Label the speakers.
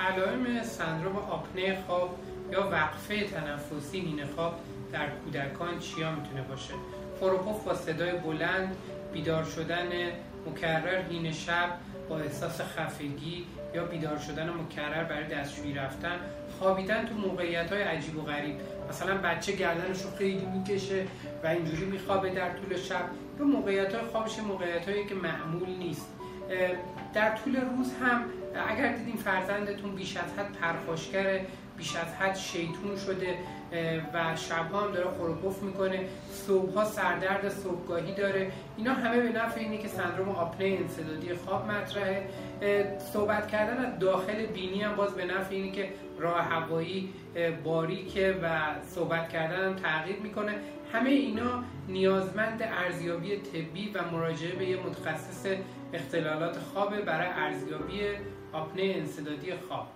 Speaker 1: علائم سندروم آپنه خواب یا وقفه تنفسی نیمه خواب در کودکان چیا می‌تونه باشه؟ فروپف با صدای بلند بیدار شدن مکرر هین شب با احساس خفگی یا بیدار شدن مکرر برای دستشویی رفتن خوابیدن تو موقعیت های عجیب و غریب. مثلا بچه گردنش رو خیلی می‌کشه و اینجوری میخوابه در طول شب. یا موقعیت های خوابش موقعیت هایی که معمول نیست. در طول روز هم اگر دیدیم فرزندتون بیش از حد پرخاشگره بیش از حد شیطون شده و شبها هم داره خروپف می‌کنه. صبحها سردرد صبحگاهی داره. اینا همه به نفع اینه که سندروم آپنه انسدادی خواب مطرحه. صحبت کردن از داخل بینی هم باز به نفع اینه که راه هوایی باریکه و صحبت کردن هم تغییر می‌کنه. همه اینا نیازمند ارزیابی طبی و مراجعه به یه متخصص اختلالات خوابه برای ارزیابی آپنه انسدادی خواب.